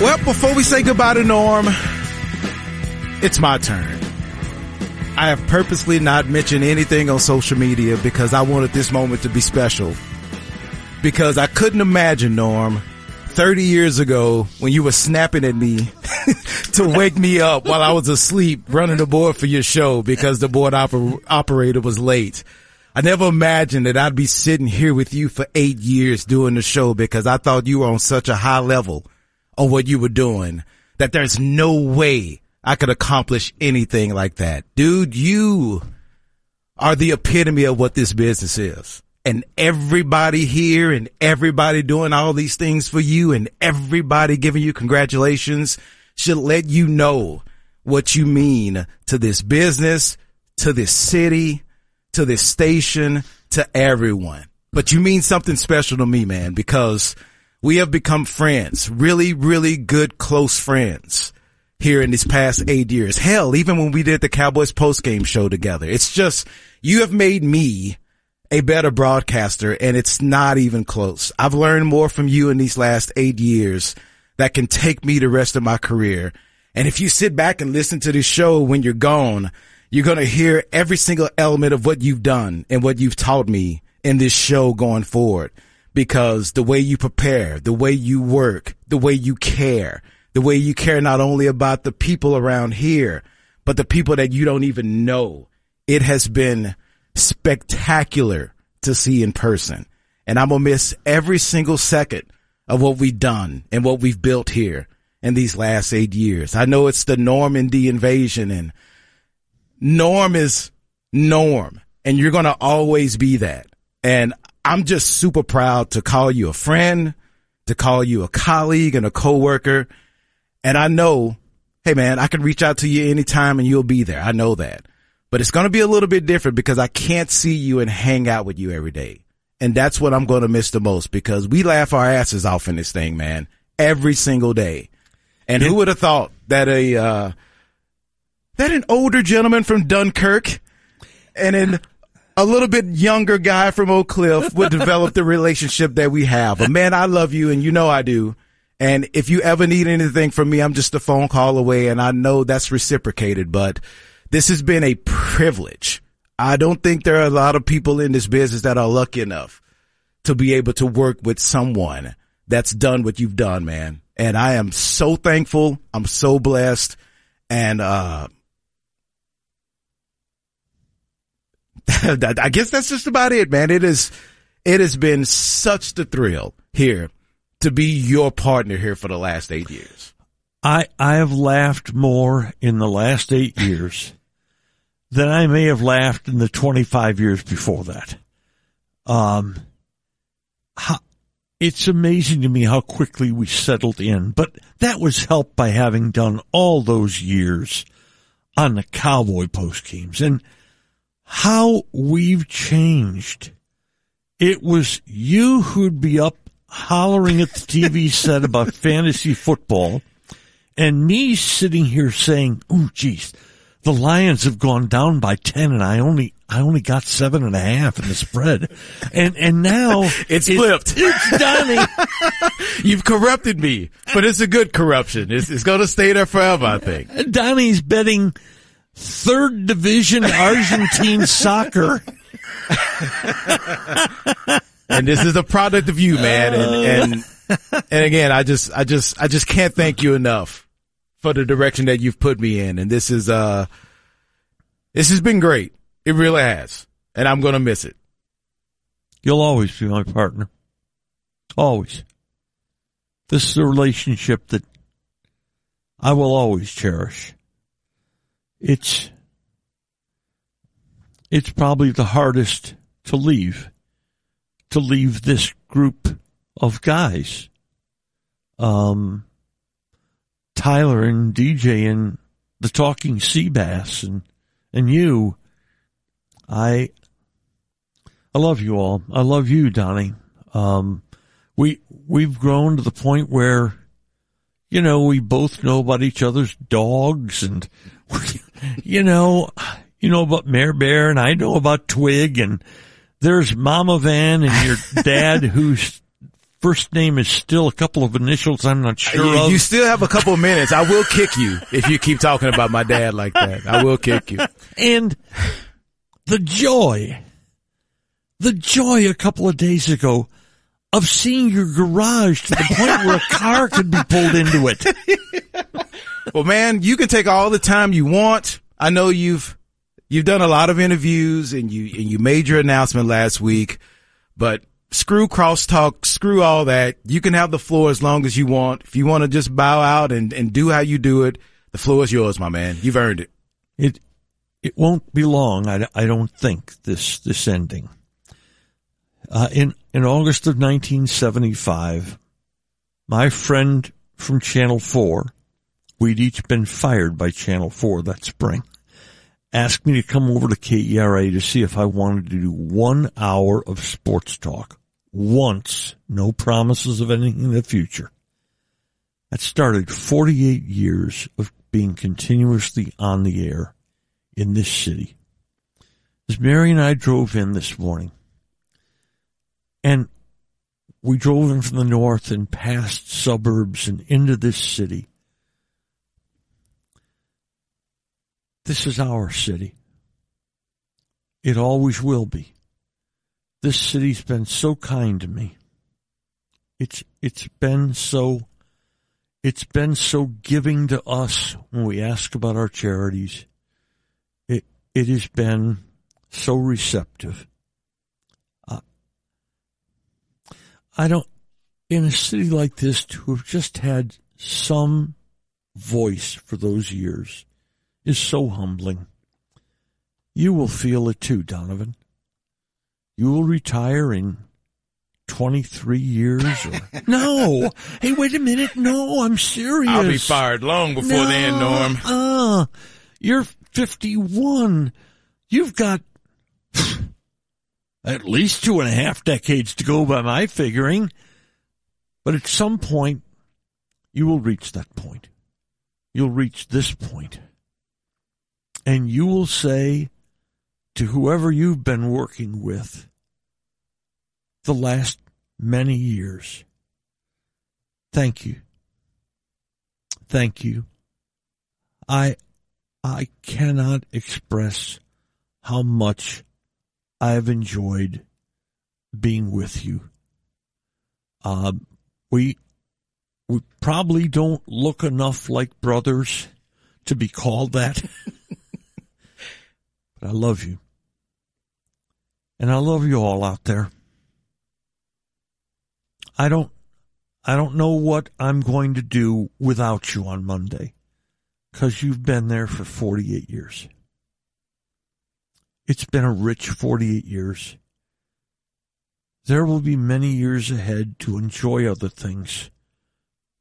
Well, before we say goodbye to Norm, it's my turn. I have purposely not mentioned anything on social media because I wanted this moment to be special. Because I couldn't imagine, Norm, 30 years ago when you were snapping at me to wake me up while I was asleep running the board for your show because the board oper- operator was late. I never imagined that I'd be sitting here with you for eight years doing the show because I thought you were on such a high level of what you were doing that there's no way I could accomplish anything like that. Dude, you are the epitome of what this business is. And everybody here and everybody doing all these things for you and everybody giving you congratulations should let you know what you mean to this business, to this city, to this station, to everyone. But you mean something special to me, man, because we have become friends, really, really good, close friends here in these past eight years. Hell, even when we did the Cowboys post game show together, it's just, you have made me a better broadcaster and it's not even close. I've learned more from you in these last eight years that can take me the rest of my career. And if you sit back and listen to this show when you're gone, you're going to hear every single element of what you've done and what you've taught me in this show going forward because the way you prepare, the way you work, the way you care, the way you care not only about the people around here, but the people that you don't even know. It has been spectacular to see in person. And I'm going to miss every single second of what we've done and what we've built here in these last eight years. I know it's the Normandy invasion and Norm is Norm and you're going to always be that. And I'm just super proud to call you a friend, to call you a colleague and a coworker. And I know, hey man, I can reach out to you anytime and you'll be there. I know that, but it's going to be a little bit different because I can't see you and hang out with you every day. And that's what I'm going to miss the most because we laugh our asses off in this thing, man, every single day. And who would have thought that a, uh, that an older gentleman from Dunkirk and an a little bit younger guy from Oak Cliff would develop the relationship that we have. But man, I love you and you know I do. And if you ever need anything from me, I'm just a phone call away and I know that's reciprocated, but this has been a privilege. I don't think there are a lot of people in this business that are lucky enough to be able to work with someone that's done what you've done, man. And I am so thankful. I'm so blessed. And, uh, I guess that's just about it, man. It is, it has been such the thrill here to be your partner here for the last eight years. I, I have laughed more in the last eight years than I may have laughed in the 25 years before that. Um, how, it's amazing to me how quickly we settled in, but that was helped by having done all those years on the cowboy post games and how we've changed. It was you who'd be up hollering at the TV set about fantasy football and me sitting here saying, "Oh, geez, the Lions have gone down by 10 and I only, I only got seven and a half in the spread. And, and now it's, it's flipped. It's Donnie. You've corrupted me, but it's a good corruption. It's, it's going to stay there forever, I think. Donnie's betting third division Argentine soccer. and this is a product of you, man. And, and, and again, I just, I just, I just can't thank you enough for the direction that you've put me in. And this is, uh, this has been great. It really has. And I'm going to miss it. You'll always be my partner. Always. This is a relationship that I will always cherish. It's, it's probably the hardest to leave, to leave this group of guys. Um, Tyler and DJ and the talking sea bass and, and you. I, I love you all. I love you, Donnie. Um, we, we've grown to the point where, you know, we both know about each other's dogs and, you know, you know about Mare Bear and I know about Twig and there's Mama Van and your dad who's first name is still a couple of initials I'm not sure you, of. you still have a couple of minutes. I will kick you if you keep talking about my dad like that. I will kick you. And the joy, the joy a couple of days ago of seeing your garage to the point where a car could be pulled into it. Well, man, you can take all the time you want. I know you've you've done a lot of interviews and you and you made your announcement last week, but screw crosstalk, screw all that. You can have the floor as long as you want. If you want to just bow out and, and do how you do it, the floor is yours, my man. You've earned it. It it won't be long. I, I don't think this this ending. Uh, in in August of 1975, my friend from Channel Four, we'd each been fired by Channel Four that spring, asked me to come over to KERA to see if I wanted to do one hour of sports talk once. No promises of anything in the future. That started 48 years of being continuously on the air in this city. As Mary and I drove in this morning, and we drove in from the north and past suburbs and into this city. This is our city. It always will be. This city's been so kind to me. It's it's been so it's been so giving to us when we ask about our charities. It it has been so receptive. Uh, I don't in a city like this to have just had some voice for those years is so humbling. You will feel it too, Donovan. You will retire in 23 years or no. Hey wait a minute. No i'm serious. I'll be fired long before no, then, Norm. uh you're 51 you've got at least two and a half decades to go by my figuring. But at some point you will reach that point. You'll reach this point and you will say to whoever you've been working with the last many years. Thank you. Thank you. I I cannot express how much I have enjoyed being with you. Uh, we we probably don't look enough like brothers to be called that. but I love you. And I love you all out there. I don't I don't know what I'm going to do without you on Monday cuz you've been there for 48 years. It's been a rich 48 years. There will be many years ahead to enjoy other things,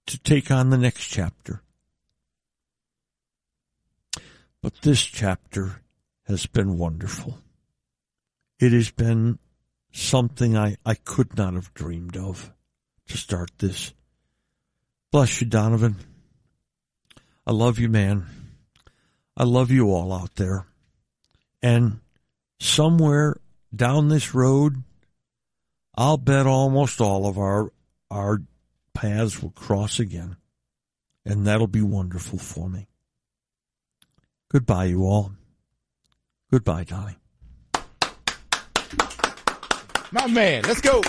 to take on the next chapter. But this chapter has been wonderful. It has been something I, I could not have dreamed of to start this. Bless you, Donovan. I love you, man. I love you all out there. And somewhere down this road, I'll bet almost all of our our paths will cross again. And that'll be wonderful for me. Goodbye, you all. Goodbye, darling. My man, let's go.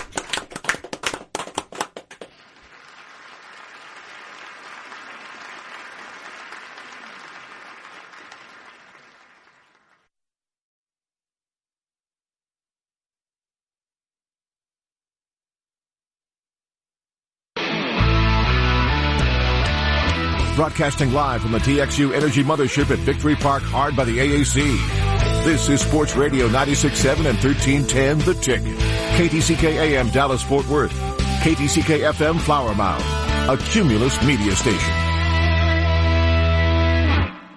Broadcasting live from the TXU Energy Mothership at Victory Park, hard by the AAC. This is Sports Radio 96.7 and 1310 The Ticket. KTCK AM Dallas Fort Worth. KTCK FM Flower Mound. A Cumulus media station.